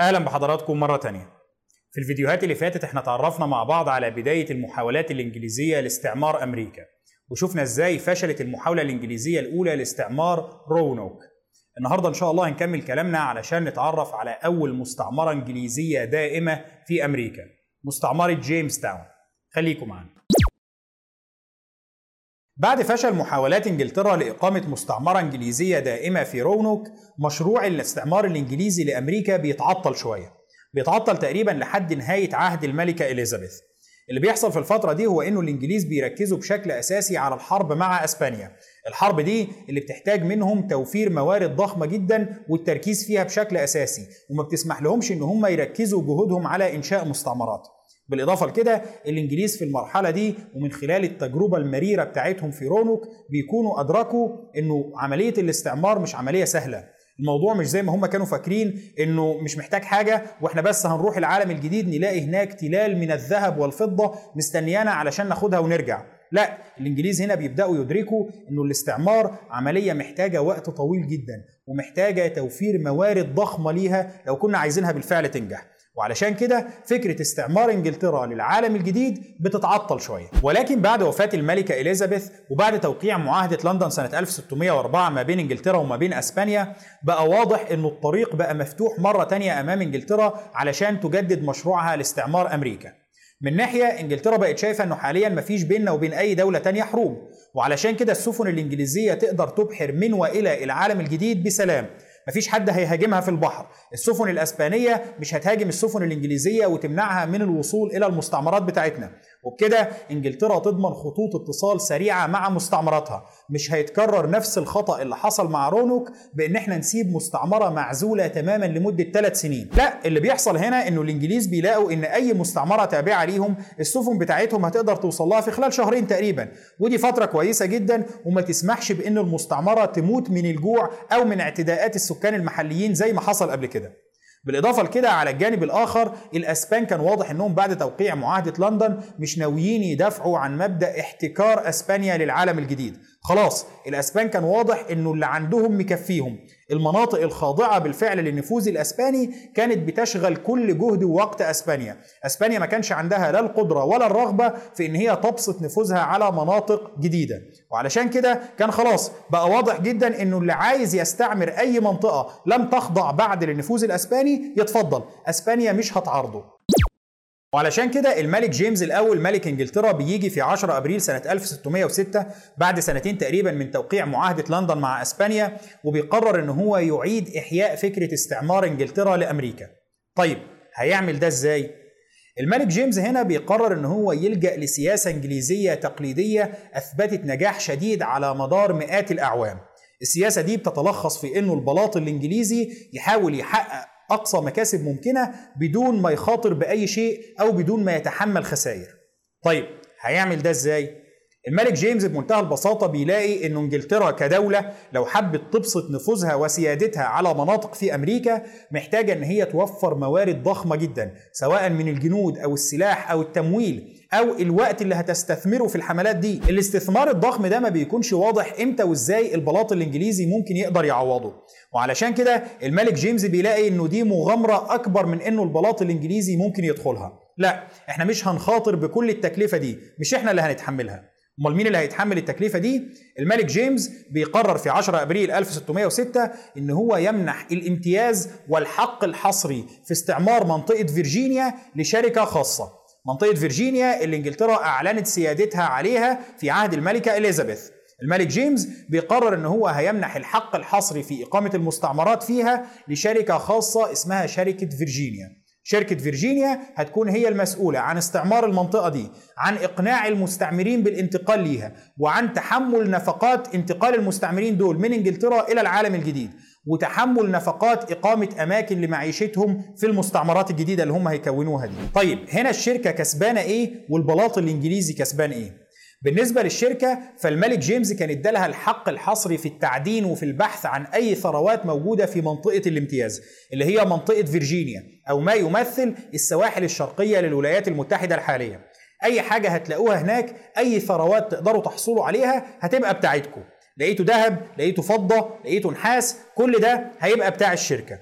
أهلا بحضراتكم مرة تانية. في الفيديوهات اللي فاتت إحنا تعرفنا مع بعض على بداية المحاولات الإنجليزية لاستعمار أمريكا وشفنا إزاي فشلت المحاولة الإنجليزية الأولى لاستعمار رونوك. النهارده إن شاء الله هنكمل كلامنا علشان نتعرف على أول مستعمرة إنجليزية دائمة في أمريكا مستعمرة جيمس تاون. خليكم معانا. بعد فشل محاولات انجلترا لإقامة مستعمرة إنجليزية دائمة في رونوك مشروع الاستعمار الإنجليزي لأمريكا بيتعطل شوية بيتعطل تقريبا لحد نهاية عهد الملكة إليزابيث اللي بيحصل في الفترة دي هو إنه الإنجليز بيركزوا بشكل أساسي على الحرب مع إسبانيا. الحرب دي اللي بتحتاج منهم توفير موارد ضخمة جدا والتركيز فيها بشكل أساسي وما بتسمح لهمش إن هم يركزوا جهودهم على إنشاء مستعمرات. بالإضافة لكده الإنجليز في المرحلة دي ومن خلال التجربة المريرة بتاعتهم في رونوك بيكونوا أدركوا إنه عملية الاستعمار مش عملية سهلة. الموضوع مش زي ما هم كانوا فاكرين إنه مش محتاج حاجة وإحنا بس هنروح العالم الجديد نلاقي هناك تلال من الذهب والفضة مستنيانا علشان ناخدها ونرجع. لا الإنجليز هنا بيبدأوا يدركوا إنه الاستعمار عملية محتاجة وقت طويل جدا ومحتاجة توفير موارد ضخمة ليها لو كنا عايزينها بالفعل تنجح. وعلشان كده فكرة استعمار انجلترا للعالم الجديد بتتعطل شوية. ولكن بعد وفاة الملكة إليزابيث وبعد توقيع معاهدة لندن سنة 1604 ما بين انجلترا وما بين أسبانيا بقى واضح إنه الطريق بقى مفتوح مرة تانية أمام انجلترا علشان تجدد مشروعها لاستعمار أمريكا. من ناحية انجلترا بقت شايفة إنه حاليا مفيش بيننا وبين أي دولة تانية حروب وعلشان كده السفن الإنجليزية تقدر تبحر من وإلى العالم الجديد بسلام. مفيش حد هيهاجمها في البحر. السفن الأسبانية مش هتهاجم السفن الإنجليزية وتمنعها من الوصول إلى المستعمرات بتاعتنا. وبكده انجلترا تضمن خطوط اتصال سريعة مع مستعمراتها. مش هيتكرر نفس الخطأ اللي حصل مع رونوك بإن إحنا نسيب مستعمرة معزولة تماما لمدة ثلاث سنين. لا اللي بيحصل هنا إنه الإنجليز بيلاقوا إن أي مستعمرة تابعة ليهم السفن بتاعتهم هتقدر توصل لها في خلال شهرين تقريبا. ودي فترة كويسة جدا وما تسمحش بان المستعمرة تموت من الجوع أو من اعتداءات السكان المحليين زي ما حصل قبل كده. بالإضافة لكده على الجانب الآخر الأسبان كان واضح إنهم بعد توقيع معاهدة لندن مش ناويين يدافعوا عن مبدأ احتكار أسبانيا للعالم الجديد. خلاص الأسبان كان واضح إنه اللي عندهم مكفيهم. المناطق الخاضعة بالفعل للنفوذ الأسباني كانت بتشغل كل جهد ووقت أسبانيا. أسبانيا ما كانش عندها لا القدرة ولا الرغبة في إن هي تبسط نفوذها على مناطق جديدة. وعلشان كده كان خلاص بقى واضح جدا إنه اللي عايز يستعمر أي منطقة لم تخضع بعد للنفوذ الأسباني يتفضل. أسبانيا مش هتعارضه. وعلشان كده الملك جيمس الأول ملك انجلترا بيجي في 10 أبريل سنة 1606 بعد سنتين تقريبا من توقيع معاهدة لندن مع إسبانيا وبيقرر إن هو يعيد إحياء فكرة استعمار انجلترا لأمريكا. طيب هيعمل ده إزاي؟ الملك جيمس هنا بيقرر إن هو يلجأ لسياسة إنجليزية تقليدية أثبتت نجاح شديد على مدار مئات الأعوام. السياسة دي بتتلخص في إنه البلاط الإنجليزي يحاول يحقق أقصى مكاسب ممكنة بدون ما يخاطر بأي شيء أو بدون ما يتحمل خسائر. طيب هيعمل ده إزاي؟ الملك جيمس بمنتهى البساطة بيلاقي إن إنجلترا كدولة لو حبت تبسط نفوذها وسيادتها على مناطق في أمريكا محتاجة إن هي توفر موارد ضخمة جدا سواء من الجنود أو السلاح أو التمويل أو الوقت اللي هتستثمره في الحملات دي. الاستثمار الضخم ده ما بيكونش واضح إمتى وإزاي البلاط الإنجليزي ممكن يقدر يعوضه. وعلشان كده الملك جيمس بيلاقي إنه دي مغامرة أكبر من إنه البلاط الإنجليزي ممكن يدخلها. لا إحنا مش هنخاطر بكل التكلفة دي مش إحنا اللي هنتحملها. امال مين اللي هيتحمل التكلفة دي؟ الملك جيمس بيقرر في 10 أبريل 1606 إن هو يمنح الامتياز والحق الحصري في استعمار منطقة فيرجينيا لشركة خاصة. منطقة فيرجينيا اللي إنجلترا أعلنت سيادتها عليها في عهد الملكة إليزابيث. الملك جيمس بيقرر إن هو هيمنح الحق الحصري في إقامة المستعمرات فيها لشركة خاصة اسمها شركة فيرجينيا. شركة فيرجينيا هتكون هي المسؤولة عن استعمار المنطقة دي عن إقناع المستعمرين بالانتقال ليها وعن تحمل نفقات انتقال المستعمرين دول من إنجلترا إلى العالم الجديد وتحمل نفقات إقامة أماكن لمعيشتهم في المستعمرات الجديدة اللي هم هيكونوها دي. طيب هنا الشركة كسبانة إيه؟ والبلاط الإنجليزي كسبان إيه؟ بالنسبة للشركة فالملك جيمس كان ادالها الحق الحصري في التعدين وفي البحث عن أي ثروات موجودة في منطقة الامتياز اللي هي منطقة فيرجينيا أو ما يمثل السواحل الشرقية للولايات المتحدة الحالية. أي حاجة هتلاقوها هناك أي ثروات تقدروا تحصلوا عليها هتبقى بتاعتكم. لقيتوا ذهب لقيتوا فضة لقيتوا نحاس كل ده هيبقى بتاع الشركة.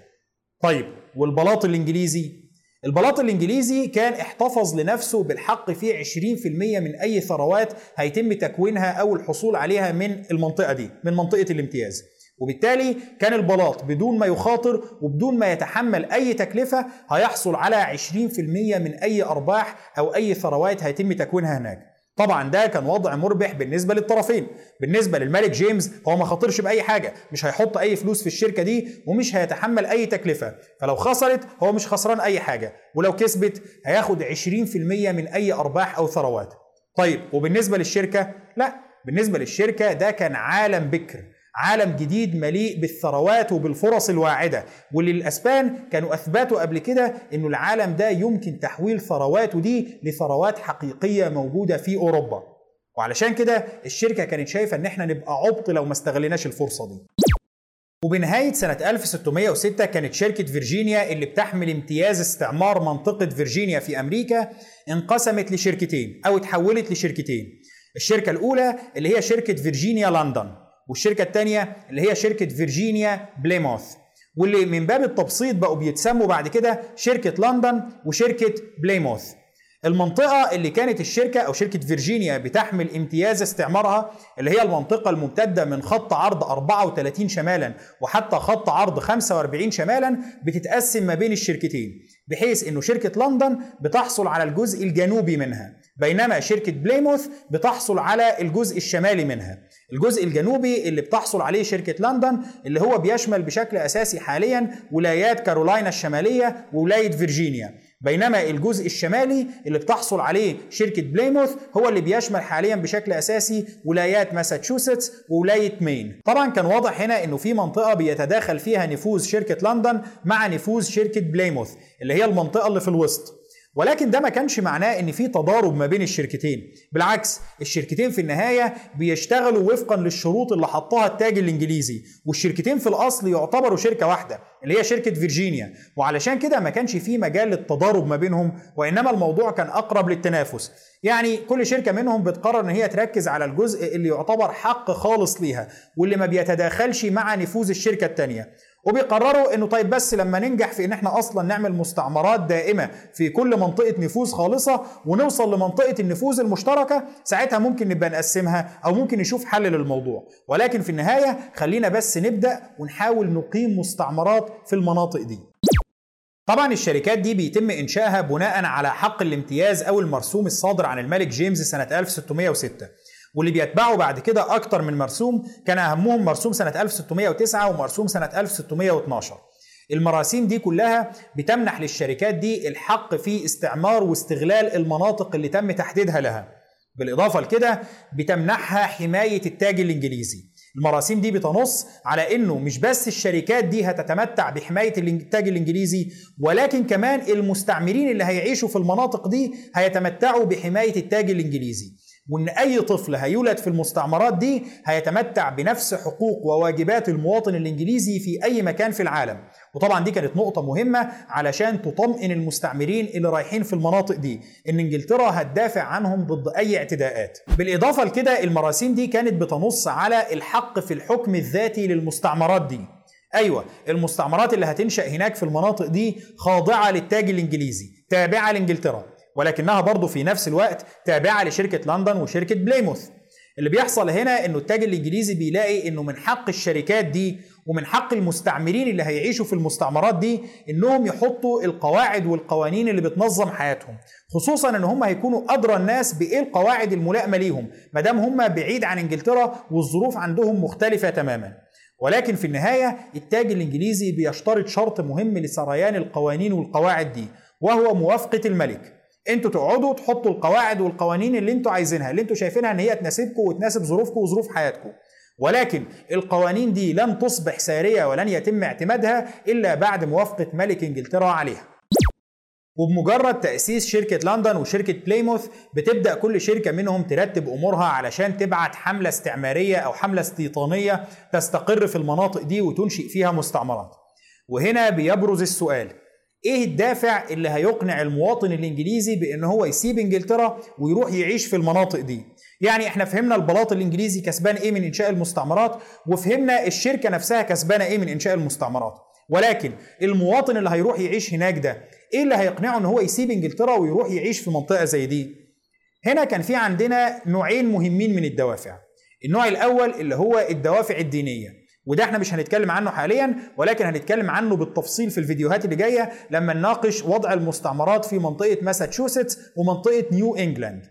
طيب والبلاط الإنجليزي؟ البلاط الإنجليزي كان احتفظ لنفسه بالحق في 20% من أي ثروات هيتم تكوينها أو الحصول عليها من المنطقة دي من منطقة الامتياز. وبالتالي كان البلاط بدون ما يخاطر وبدون ما يتحمل أي تكلفة هيحصل على 20% من أي أرباح أو أي ثروات هيتم تكوينها هناك. طبعا ده كان وضع مربح بالنسبة للطرفين. بالنسبة للملك جيمس هو ما خاطرش بأي حاجة مش هيحط أي فلوس في الشركة دي ومش هيتحمل أي تكلفة. فلو خسرت هو مش خسران أي حاجة. ولو كسبت هياخد 20% من أي أرباح أو ثروات. طيب وبالنسبة للشركة؟ لا. بالنسبة للشركة ده كان عالم بكر. عالم جديد مليء بالثروات وبالفرص الواعدة. واللي الاسبان كانوا أثبتوا قبل كده إنه العالم ده يمكن تحويل ثرواته دي لثروات حقيقية موجودة في أوروبا. وعلشان كده الشركة كانت شايفة إن إحنا نبقى عبط لو ما استغليناش الفرصة دي. وبنهاية سنة 1606 كانت شركة فيرجينيا اللي بتحمل امتياز استعمار منطقة فيرجينيا في أمريكا انقسمت لشركتين أو اتحولت لشركتين. الشركة الأولى اللي هي شركة فيرجينيا لندن. والشركة الثانية اللي هي شركة فيرجينيا بليموث واللي من باب التبسيط بقوا بيتسموا بعد كده شركة لندن وشركة بليموث. المنطقة اللي كانت الشركة أو شركة فيرجينيا بتحمل امتياز استعمارها اللي هي المنطقة الممتدة من خط عرض 34 شمالا وحتى خط عرض 45 شمالا بتتقسم ما بين الشركتين. بحيث إنه شركة لندن بتحصل على الجزء الجنوبي منها بينما شركة بليموث بتحصل على الجزء الشمالي منها. الجزء الجنوبي اللي بتحصل عليه شركة لندن اللي هو بيشمل بشكل أساسي حاليا ولايات كارولاينا الشمالية وولاية فيرجينيا. بينما الجزء الشمالي اللي بتحصل عليه شركة بليموث هو اللي بيشمل حاليا بشكل أساسي ولايات ماساتشوستس وولاية مين. طبعا كان واضح هنا إنه في منطقة بيتداخل فيها نفوذ شركة لندن مع نفوذ شركة بليموث اللي هي المنطقة اللي في الوسط. ولكن ده ما كانش معناه إن في تضارب ما بين الشركتين. بالعكس الشركتين في النهاية بيشتغلوا وفقا للشروط اللي حطها التاج الإنجليزي والشركتين في الأصل يعتبروا شركة واحدة اللي هي شركة فيرجينيا. وعلشان كده ما كانش في مجال للتضارب ما بينهم وإنما الموضوع كان أقرب للتنافس. يعني كل شركة منهم بتقرر إن هي تركز على الجزء اللي يعتبر حق خالص ليها واللي ما بيتداخلش مع نفوذ الشركة الثانية وبيقرروا إنه طيب بس لما ننجح في إن إحنا أصلا نعمل مستعمرات دائمة في كل منطقة نفوذ خالصة ونوصل لمنطقة النفوذ المشتركة ساعتها ممكن نبقى نقسمها أو ممكن نشوف حل للموضوع. ولكن في النهاية خلينا بس نبدأ ونحاول نقيم مستعمرات في المناطق دي. طبعا الشركات دي بيتم انشائها بناء على حق الامتياز أو المرسوم الصادر عن الملك جيمس سنة 1606 واللي بيتبعوا بعد كده أكتر من مرسوم كان أهمهم مرسوم سنة 1609 ومرسوم سنة 1612 المراسيم دي كلها بتمنح للشركات دي الحق في استعمار واستغلال المناطق اللي تم تحديدها لها. بالإضافة لكده بتمنحها حماية التاج الإنجليزي. المراسيم دي بتنص على إنه مش بس الشركات دي هتتمتع بحماية الانتاج الإنجليزي ولكن كمان المستعمرين اللي هيعيشوا في المناطق دي هيتمتعوا بحماية التاج الإنجليزي. وإن أي طفل هيولد في المستعمرات دي هيتمتع بنفس حقوق وواجبات المواطن الإنجليزي في أي مكان في العالم. وطبعا دي كانت نقطة مهمة علشان تطمئن المستعمرين اللي رايحين في المناطق دي إن إنجلترا هتدافع عنهم ضد أي اعتداءات. بالإضافة لكده المراسيم دي كانت بتنص على الحق في الحكم الذاتي للمستعمرات دي. أيوه المستعمرات اللي هتنشأ هناك في المناطق دي خاضعة للتاج الإنجليزي تابعة لإنجلترا. ولكنها برضه في نفس الوقت تابعة لشركة لندن وشركة بليموث. اللي بيحصل هنا إنه التاج الإنجليزي بيلاقي إنه من حق الشركات دي ومن حق المستعمرين اللي هيعيشوا في المستعمرات دي إنهم يحطوا القواعد والقوانين اللي بتنظم حياتهم خصوصا إن هم هيكونوا أدرى الناس بإيه القواعد الملائمة ليهم ما دام هم بعيد عن إنجلترا والظروف عندهم مختلفة تماما. ولكن في النهاية التاج الإنجليزي بيشترط شرط مهم لسريان القوانين والقواعد دي وهو موافقة الملك. أنتوا تقعدوا تحطوا القواعد والقوانين اللي أنتوا عايزينها اللي أنتوا شايفينها ان هي تناسبكم وتناسب ظروفكم وظروف حياتكم. ولكن القوانين دي لن تصبح سارية ولن يتم اعتمادها إلا بعد موافقة ملك إنجلترا عليها. وبمجرد تأسيس شركة لندن وشركة بليموث بتبدأ كل شركة منهم ترتب أمورها علشان تبعت حملة استعمارية أو حملة استيطانية تستقر في المناطق دي وتنشئ فيها مستعمرات. وهنا بيبرز السؤال إيه الدافع اللي هيقنع المواطن الانجليزي بان هو يسيب انجلترا ويروح يعيش في المناطق دي؟ يعني إحنا فهمنا البلاط الانجليزي كسبان إيه من انشاء المستعمرات وفهمنا الشركة نفسها كسبانة إيه من انشاء المستعمرات. ولكن المواطن اللي هيروح يعيش هناك ده إيه اللي هيقنعه ان هو يسيب انجلترا ويروح يعيش في منطقة زي دي؟ هنا كان في عندنا نوعين مهمين من الدوافع. النوع الأول اللي هو الدوافع الدينية. وده إحنا مش هنتكلم عنه حاليا ولكن هنتكلم عنه بالتفصيل في الفيديوهات اللي جاية لما نناقش وضع المستعمرات في منطقة ماساتشوستس ومنطقة نيو إنجلاند.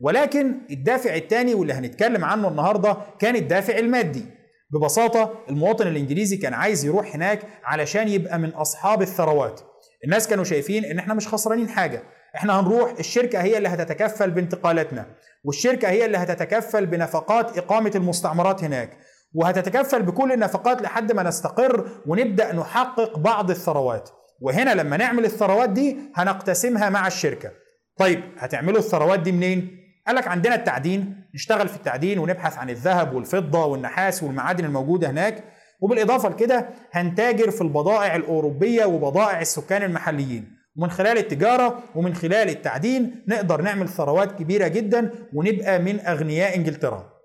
ولكن الدافع الثاني واللي هنتكلم عنه النهارده كان الدافع المادي. ببساطة المواطن الإنجليزي كان عايز يروح هناك علشان يبقى من أصحاب الثروات. الناس كانوا شايفين إن إحنا مش خسرانين حاجة. إحنا هنروح الشركة هي اللي هتتكفل بانتقالاتنا والشركة هي اللي هتتكفل بنفقات إقامة المستعمرات هناك. وهتتكفل بكل النفقات لحد ما نستقر ونبدأ نحقق بعض الثروات. وهنا لما نعمل الثروات دي هنقتسمها مع الشركة. طيب هتعملوا الثروات دي منين؟ قال لك عندنا التعدين نشتغل في التعدين ونبحث عن الذهب والفضة والنحاس والمعادن الموجودة هناك وبالإضافة لكده هنتاجر في البضائع الأوروبية وبضائع السكان المحليين. ومن خلال التجارة ومن خلال التعدين نقدر نعمل ثروات كبيرة جدا ونبقى من أغنياء إنجلترا.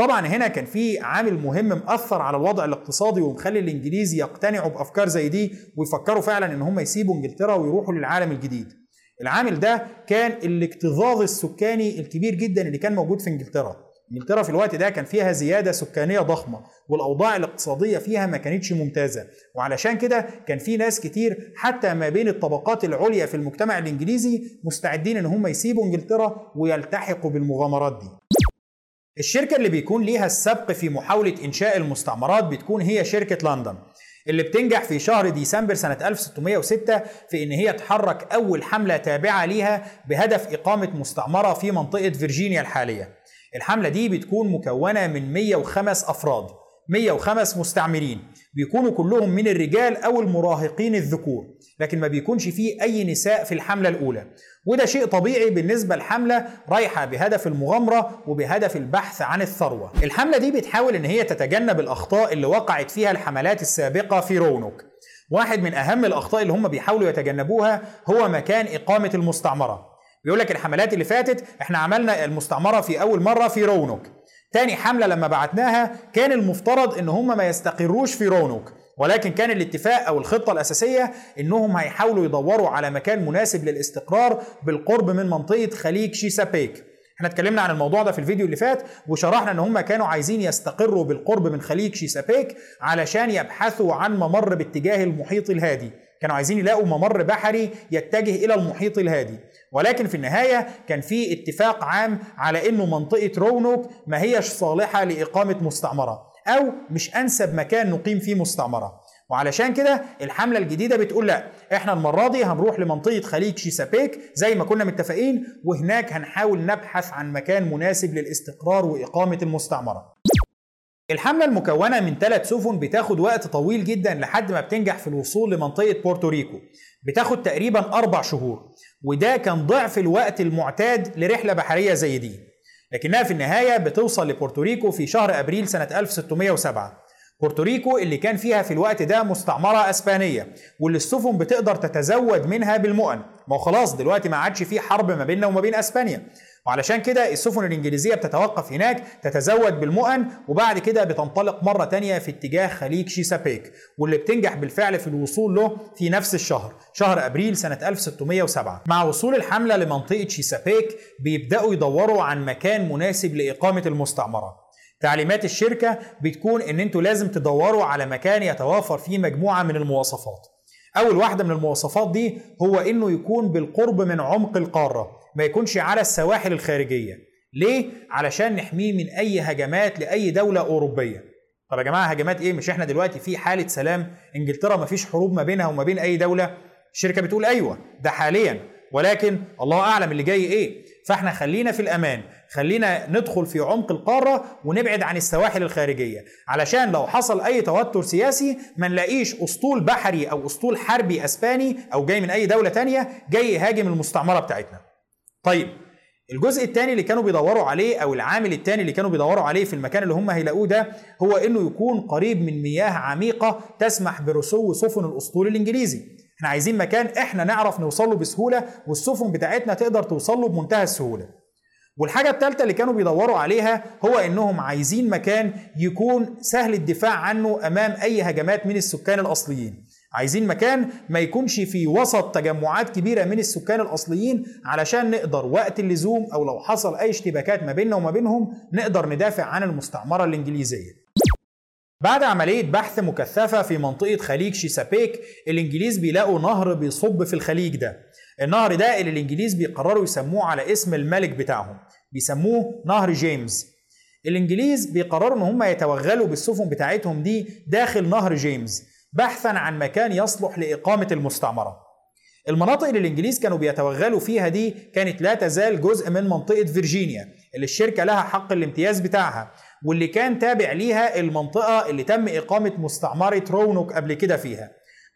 طبعا هنا كان في عامل مهم مأثر على الوضع الاقتصادي ومخلي الإنجليز يقتنعوا بأفكار زي دي ويفكروا فعلا إن هم يسيبوا إنجلترا ويروحوا للعالم الجديد. العامل ده كان الاكتظاظ السكاني الكبير جدا اللي كان موجود في إنجلترا. إنجلترا في الوقت ده كان فيها زيادة سكانية ضخمة والأوضاع الاقتصادية فيها ما كانتش ممتازة. وعلشان كده كان في ناس كتير حتى ما بين الطبقات العليا في المجتمع الإنجليزي مستعدين إن هم يسيبوا إنجلترا ويلتحقوا بالمغامرات دي. الشركة اللي بيكون ليها السبق في محاولة إنشاء المستعمرات بتكون هي شركة لندن اللي بتنجح في شهر ديسمبر سنة 1606 في إن هي تحرك أول حملة تابعة ليها بهدف إقامة مستعمرة في منطقة فيرجينيا الحالية. الحملة دي بتكون مكونة من 105 أفراد 105 مستعمرين بيكونوا كلهم من الرجال أو المراهقين الذكور لكن ما بيكونش فيه أي نساء في الحملة الأولى وده شيء طبيعي بالنسبة لحملة رايحة بهدف المغامرة وبهدف البحث عن الثروة. الحملة دي بتحاول إن هي تتجنب الأخطاء اللي وقعت فيها الحملات السابقة في رونوك. واحد من أهم الأخطاء اللي هم بيحاولوا يتجنبوها هو مكان إقامة المستعمرة. بيقول لك الحملات اللي فاتت إحنا عملنا المستعمرة في أول مرة في رونوك. تاني حملة لما بعتناها كان المفترض إن هم ما يستقروش في رونوك. ولكن كان الاتفاق أو الخطة الأساسية إنهم هيحاولوا يدوروا على مكان مناسب للاستقرار بالقرب من منطقة خليج شيسابيك. إحنا اتكلمنا عن الموضوع ده في الفيديو اللي فات وشرحنا إن هم كانوا عايزين يستقروا بالقرب من خليج شيسابيك علشان يبحثوا عن ممر باتجاه المحيط الهادي. كانوا عايزين يلاقوا ممر بحري يتجه إلى المحيط الهادي. ولكن في النهاية كان في اتفاق عام على إنه منطقة رونوك ما هيش صالحة لإقامة مستعمرة. أو مش أنسب مكان نقيم فيه مستعمرة. وعلشان كده الحملة الجديدة بتقول لا إحنا المرة دي هنروح لمنطقة خليج شيسابيك زي ما كنا متفقين وهناك هنحاول نبحث عن مكان مناسب للاستقرار وإقامة المستعمرة. الحملة المكونة من ثلاث سفن بتاخد وقت طويل جدا لحد ما بتنجح في الوصول لمنطقة بورتوريكو بتاخد تقريبا أربع شهور وده كان ضعف الوقت المعتاد لرحلة بحرية زي دي. لكنها في النهاية بتوصل لبورتوريكو في شهر أبريل سنة 1607 بورتوريكو اللي كان فيها في الوقت ده مستعمرة أسبانية واللي السفن بتقدر تتزود منها بالمؤن. ما هو خلاص دلوقتي ما عادش في حرب ما بيننا وما بين أسبانيا. وعلشان كده السفن الإنجليزية بتتوقف هناك تتزود بالمؤن وبعد كده بتنطلق مرة تانية في اتجاه خليج شيسابيك واللي بتنجح بالفعل في الوصول له في نفس الشهر شهر أبريل سنة 1607 مع وصول الحملة لمنطقة شيسابيك بيبدأوا يدوروا عن مكان مناسب لإقامة المستعمرة. تعليمات الشركة بتكون إن أنتوا لازم تدوروا على مكان يتوافر فيه مجموعة من المواصفات. أول واحدة من المواصفات دي هو إنه يكون بالقرب من عمق القارة. ما يكونش على السواحل الخارجية. ليه؟ علشان نحميه من أي هجمات لأي دولة أوروبية. طب يا جماعة هجمات إيه؟ مش إحنا دلوقتي في حالة سلام. إنجلترا ما فيش حروب ما بينها وما بين أي دولة. الشركة بتقول أيوه ده حاليا. ولكن الله أعلم اللي جاي إيه. فإحنا خلينا في الأمان. خلينا ندخل في عمق القارة ونبعد عن السواحل الخارجية. علشان لو حصل أي توتر سياسي ما نلاقيش أسطول بحري أو أسطول حربي أسباني أو جاي من أي دولة تانية جاي يهاجم المستعمرة بتاعتنا. طيب الجزء الثاني اللي كانوا بيدوروا عليه أو العامل الثاني اللي كانوا بيدوروا عليه في المكان اللي هم هيلاقوه ده هو إنه يكون قريب من مياه عميقة تسمح برسو سفن الأسطول الإنجليزي. إحنا عايزين مكان إحنا نعرف نوصل له بسهولة والسفن بتاعتنا تقدر توصل له بمنتهى السهولة. والحاجة الثالثة اللي كانوا بيدوروا عليها هو إنهم عايزين مكان يكون سهل الدفاع عنه أمام أي هجمات من السكان الأصليين. عايزين مكان ما يكونش في وسط تجمعات كبيرة من السكان الأصليين علشان نقدر وقت اللزوم أو لو حصل أي اشتباكات ما بيننا وما بينهم نقدر ندافع عن المستعمرة الإنجليزية. بعد عملية بحث مكثفة في منطقة خليج شيسابيك الإنجليز بيلاقوا نهر بيصب في الخليج ده. النهر ده اللي الإنجليز بيقرروا يسموه على اسم الملك بتاعهم. بيسموه نهر جيمس الإنجليز بيقرروا إن هم يتوغلوا بالسفن بتاعتهم دي داخل نهر جيمس بحثا عن مكان يصلح لإقامة المستعمرة. المناطق اللي الإنجليز كانوا بيتوغلوا فيها دي كانت لا تزال جزء من منطقة فيرجينيا اللي الشركة لها حق الامتياز بتاعها واللي كان تابع ليها المنطقة اللي تم إقامة مستعمرة رونوك قبل كده فيها.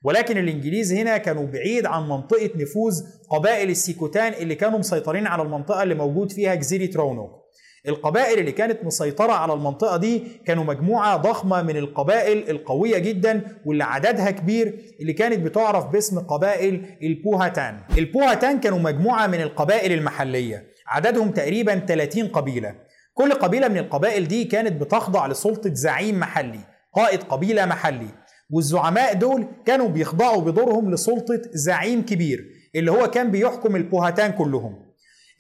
ولكن الإنجليز هنا كانوا بعيد عن منطقة نفوذ قبائل السيكوتان اللي كانوا مسيطرين على المنطقة اللي موجود فيها جزيرة رونوك. القبائل اللي كانت مسيطرة على المنطقة دي كانوا مجموعة ضخمة من القبائل القوية جدا واللي عددها كبير اللي كانت بتعرف باسم قبائل البوهاتان. البوهاتان كانوا مجموعة من القبائل المحلية. عددهم تقريبا 30 قبيلة. كل قبيلة من القبائل دي كانت بتخضع لسلطة زعيم محلي قائد قبيلة محلي. والزعماء دول كانوا بيخضعوا بدورهم لسلطة زعيم كبير اللي هو كان بيحكم البوهاتان كلهم.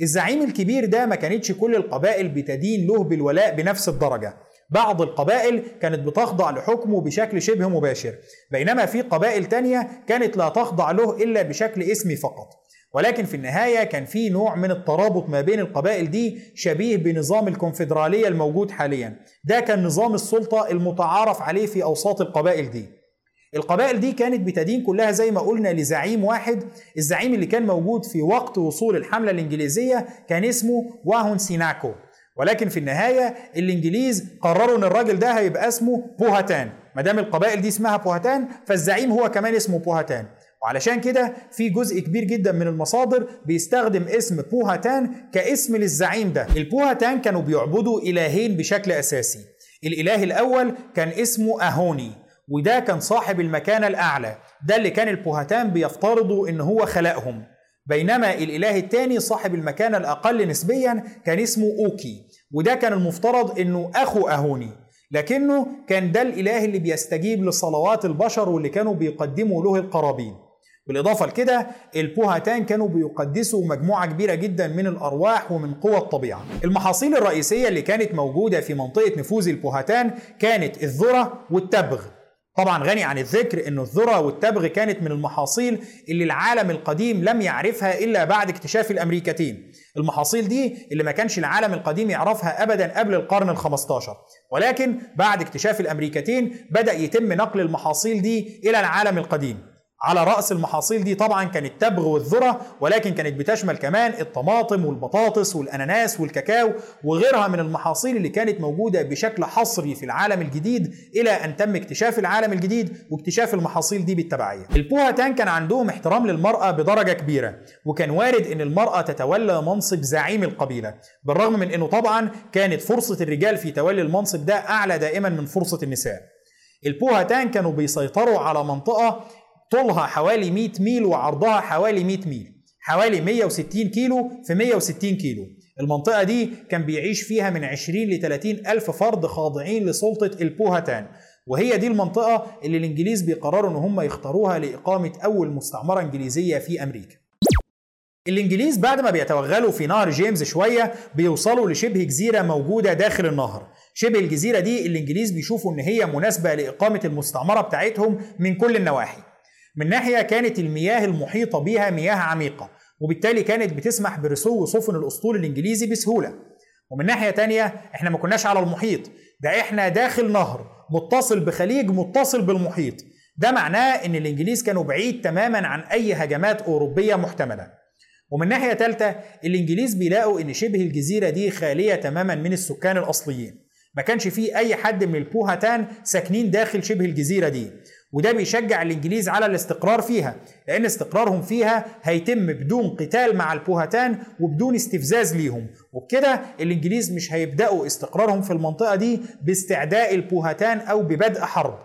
الزعيم الكبير ده ما كانتش كل القبائل بتدين له بالولاء بنفس الدرجة. بعض القبائل كانت بتخضع لحكمه بشكل شبه مباشر بينما في قبائل تانية كانت لا تخضع له إلا بشكل اسمي فقط. ولكن في النهاية كان في نوع من الترابط ما بين القبائل دي شبيه بنظام الكونفدرالية الموجود حاليا. ده كان نظام السلطة المتعارف عليه في أوساط القبائل دي. القبائل دي كانت بتدين كلها زي ما قلنا لزعيم واحد. الزعيم اللي كان موجود في وقت وصول الحملة الإنجليزية كان اسمه واهون سيناكو. ولكن في النهاية الإنجليز قرروا إن الراجل ده هيبقى اسمه بوهاتان. ما دام القبائل دي اسمها بوهاتان فالزعيم هو كمان اسمه بوهاتان. وعلشان كده في جزء كبير جدا من المصادر بيستخدم اسم بوهاتان كاسم للزعيم ده. البوهاتان كانوا بيعبدوا إلهين بشكل أساسي. الإله الأول كان اسمه أهوني. وده كان صاحب المكانة الأعلى. ده اللي كان البوهاتان بيفترضوا إن هو خلقهم. بينما الإله الثاني صاحب المكانة الأقل نسبيا كان اسمه أوكي. وده كان المفترض إنه أخو أهوني. لكنه كان ده الإله اللي بيستجيب لصلوات البشر واللي كانوا بيقدموا له القرابين. بالإضافة لكده البوهاتان كانوا بيقدسوا مجموعة كبيرة جدا من الأرواح ومن قوى الطبيعة. المحاصيل الرئيسية اللي كانت موجودة في منطقة نفوذ البوهاتان كانت الذرة والتبغ. طبعا غني عن الذكر أن الذرة والتبغ كانت من المحاصيل اللي العالم القديم لم يعرفها إلا بعد اكتشاف الأمريكتين. المحاصيل دي اللي ما كانش العالم القديم يعرفها أبدا قبل القرن ال15 ولكن بعد اكتشاف الأمريكتين بدأ يتم نقل المحاصيل دي إلى العالم القديم. على رأس المحاصيل دي طبعا كان التبغ والذرة ولكن كانت بتشمل كمان الطماطم والبطاطس والأناناس والكاكاو وغيرها من المحاصيل اللي كانت موجودة بشكل حصري في العالم الجديد إلى أن تم اكتشاف العالم الجديد واكتشاف المحاصيل دي بالتبعية. البوهاتان كان عندهم احترام للمرأة بدرجة كبيرة وكان وارد أن المرأة تتولى منصب زعيم القبيلة بالرغم من أنه طبعا كانت فرصة الرجال في تولي المنصب ده أعلى دائما من فرصة النساء. البوهاتان كانوا بيسيطروا على منطقة طولها حوالي 100 ميل وعرضها حوالي 100 ميل. حوالي 160 كيلو في 160 كيلو. المنطقة دي كان بيعيش فيها من 20 ل 30 ألف فرد خاضعين لسلطة البوهاتان. وهي دي المنطقة اللي الإنجليز بيقرروا إن هم يختاروها لإقامة أول مستعمرة إنجليزية في أمريكا. الإنجليز بعد ما بيتوغلوا في نهر جيمس شوية بيوصلوا لشبه جزيرة موجودة داخل النهر. شبه الجزيرة دي الإنجليز بيشوفوا إن هي مناسبة لإقامة المستعمرة بتاعتهم من كل النواحي. من ناحية كانت المياه المحيطة بها مياه عميقة وبالتالي كانت بتسمح برسو سفن الأسطول الإنجليزي بسهولة. ومن ناحية تانية إحنا ما كناش على المحيط. ده إحنا داخل نهر متصل بخليج متصل بالمحيط. ده معناه إن الإنجليز كانوا بعيد تماما عن أي هجمات أوروبية محتملة. ومن ناحية ثالثه الإنجليز بيلاقوا إن شبه الجزيرة دي خالية تماما من السكان الأصليين. ما كانش فيه أي حد من البوهاتان ساكنين داخل شبه الجزيرة دي. وده بيشجع الإنجليز على الاستقرار فيها لأن استقرارهم فيها هيتم بدون قتال مع البوهاتان وبدون استفزاز ليهم. وبكده الإنجليز مش هيبدأوا استقرارهم في المنطقة دي باستعداء البوهاتان أو ببدء حرب.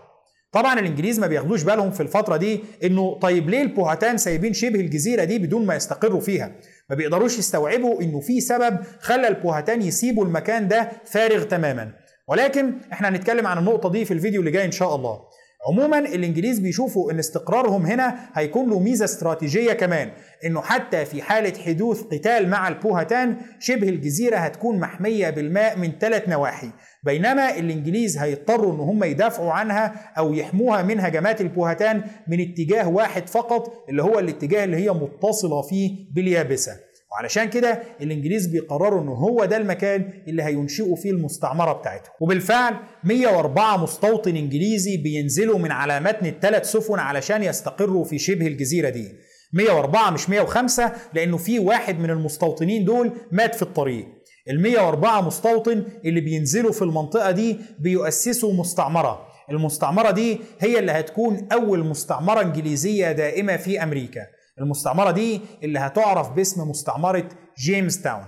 طبعا الإنجليز ما بياخدوش بالهم في الفترة دي إنه طيب ليه البوهاتان سايبين شبه الجزيرة دي بدون ما يستقروا فيها؟ ما بيقدروش يستوعبوا إنه في سبب خلى البوهاتان يسيبوا المكان ده فارغ تماما. ولكن إحنا هنتكلم عن النقطة دي في الفيديو اللي جاي إن شاء الله. عموما الإنجليز بيشوفوا إن استقرارهم هنا هيكون له ميزة استراتيجية كمان إنه حتى في حالة حدوث قتال مع البوهتان شبه الجزيرة هتكون محمية بالماء من ثلاث نواحي بينما الإنجليز هيضطروا إن هم يدافعوا عنها أو يحموها من هجمات البوهتان من اتجاه واحد فقط اللي هو الاتجاه اللي هي متصلة فيه باليابسة. وعلشان كده الإنجليز بيقرروا إن هو ده المكان اللي هينشئوا فيه المستعمرة بتاعتهم. وبالفعل 104 مستوطن إنجليزي بينزلوا من على متن الثلاث سفن علشان يستقروا في شبه الجزيرة دي. 104 مش 105 لأنه في واحد من المستوطنين دول مات في الطريق. ال 104 مستوطن اللي بينزلوا في المنطقة دي بيؤسسوا مستعمرة. المستعمرة دي هي اللي هتكون أول مستعمرة إنجليزية دائمة في أمريكا. المستعمرة دي اللي هتعرف باسم مستعمرة جيمس تاون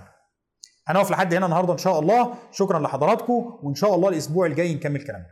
هنقف لحد هنا النهارده إن شاء الله. شكرا لحضراتكم وإن شاء الله الأسبوع الجاي نكمل كلامنا.